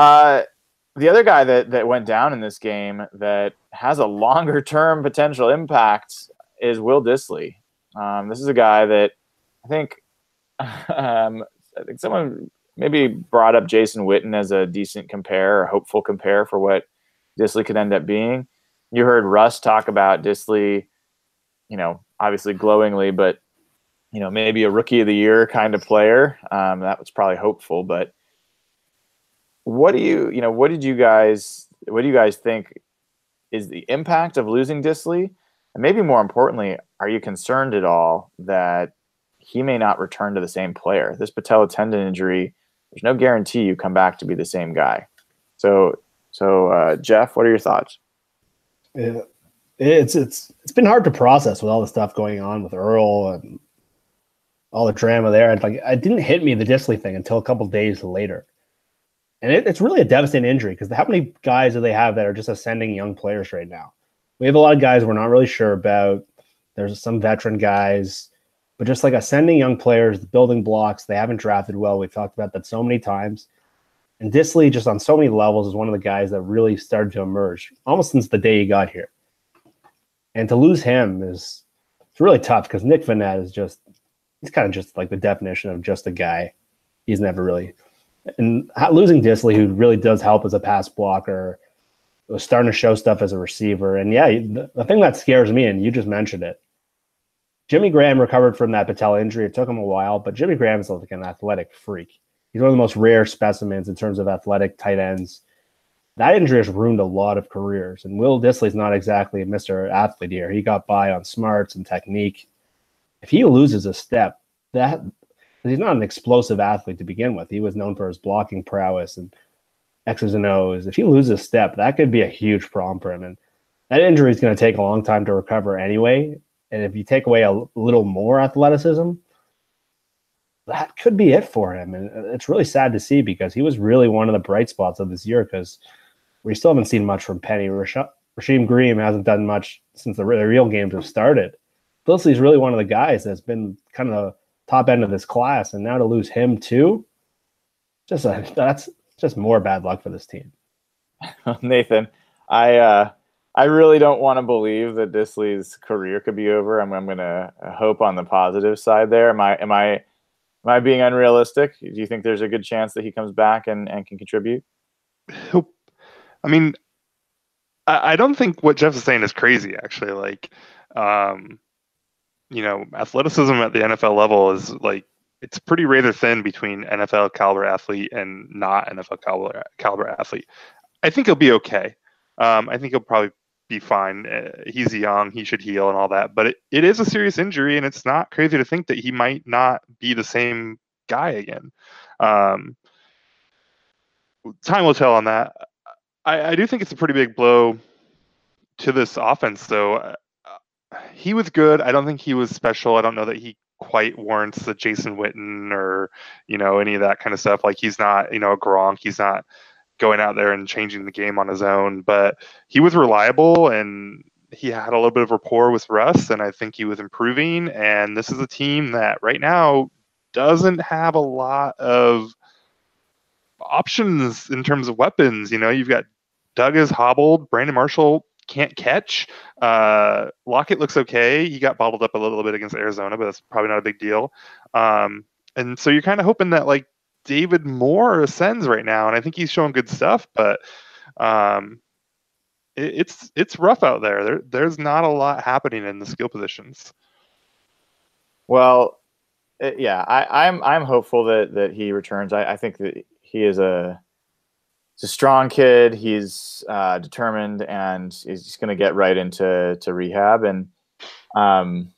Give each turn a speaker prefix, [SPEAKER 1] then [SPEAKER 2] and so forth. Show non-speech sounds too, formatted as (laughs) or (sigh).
[SPEAKER 1] Uh, the other guy that that went down in this game that has a longer term potential impact is Will Dissly. Um, this is a guy that I think (laughs) um, I think someone maybe brought up Jason Witten as a decent compare or hopeful compare for what Dissly could end up being. You heard Russ talk about Dissly, you know, obviously glowingly, but you know, maybe a rookie of the year kind of player. Um, that was probably hopeful, but what do you, you know, what did you guys, what do you guys think is the impact of losing Dissly? And maybe more importantly, are you concerned at all that he may not return to the same player? This patella tendon injury, there's no guarantee you come back to be the same guy. So, so uh, Jeff, what are your thoughts?
[SPEAKER 2] Yeah, it's it's it's been hard to process with all the stuff going on with Earl and all the drama there. And like, it didn't hit me the Dissly thing until a couple days later. And it, it's really a devastating injury because how many guys do they have that are just ascending young players right now? We have a lot of guys we're not really sure about. There's some veteran guys, but just like ascending young players, the building blocks, they haven't drafted well. We've talked about that so many times. And Dissly, just on so many levels, is one of the guys that really started to emerge almost since the day he got here. And to lose him is it's really tough because Nick Vannett is just he's kind of just like the definition of just a guy. He's never really and losing Dissly, who really does help as a pass blocker, was starting to show stuff as a receiver. And yeah, the, the thing that scares me, and you just mentioned it, Jimmy Graham recovered from that patella injury. It took him a while, but Jimmy Graham is like an athletic freak. He's one of the most rare specimens in terms of athletic tight ends. That injury has ruined a lot of careers. And Will Dissly's not exactly a Mr. Athlete here. He got by on smarts and technique. If he loses a step, that he's not an explosive athlete to begin with. He was known for his blocking prowess and X's and O's. If he loses a step, that could be a huge problem for him. And that injury is going to take a long time to recover anyway. And if you take away a little more athleticism, that could be it for him. And uh, it's really sad to see because he was really one of the bright spots of this year because we still haven't seen much from Penny. Rasheem Green hasn't done much since the, real games have started. Dissly's really one of the guys that's been kind of top end of this class, and now to lose him too, just a, that's just more bad luck for this team. (laughs)
[SPEAKER 1] Nathan, I uh, I really don't want to believe that Dissly's career could be over. I'm, I'm going to hope on the positive side there. Am I am I am I being unrealistic? Do you think there's a good chance that he comes back and, and can contribute?
[SPEAKER 3] I mean, I, I don't think what Jeff is saying is crazy. Actually, like, um, you know, athleticism at the NFL level is like it's pretty razor thin between NFL caliber athlete and not NFL caliber caliber athlete. I think he'll be okay. Um, I think he'll probably be fine. Uh, he's young, he should heal and all that. But it, it is a serious injury, and it's not crazy to think that he might not be the same guy again. Um, time will tell on that. I, I do think it's a pretty big blow to this offense, though he was good. I don't think he was special. I don't know that he quite warrants the Jason Witten or you know any of that kind of stuff. Like he's not you know a Gronk. He's not going out there and changing the game on his own. But he was reliable and he had a little bit of rapport with Russ, and I think he was improving. And this is a team that right now doesn't have a lot of options in terms of weapons. You know, you've got Doug is hobbled, Brandon Marshall can't catch. Uh, Lockett looks okay. He got bottled up a little bit against Arizona, but that's probably not a big deal. Um, and so you're kind of hoping that like David Moore ascends right now, and I think he's showing good stuff, but um, it, it's it's rough out there. there. There's not a lot happening in the skill positions.
[SPEAKER 1] Well, it, yeah, I, I'm I'm hopeful that that he returns. I, I think that he is a he's a strong kid. He's uh, determined, and he's just going to get right into to rehab. And um,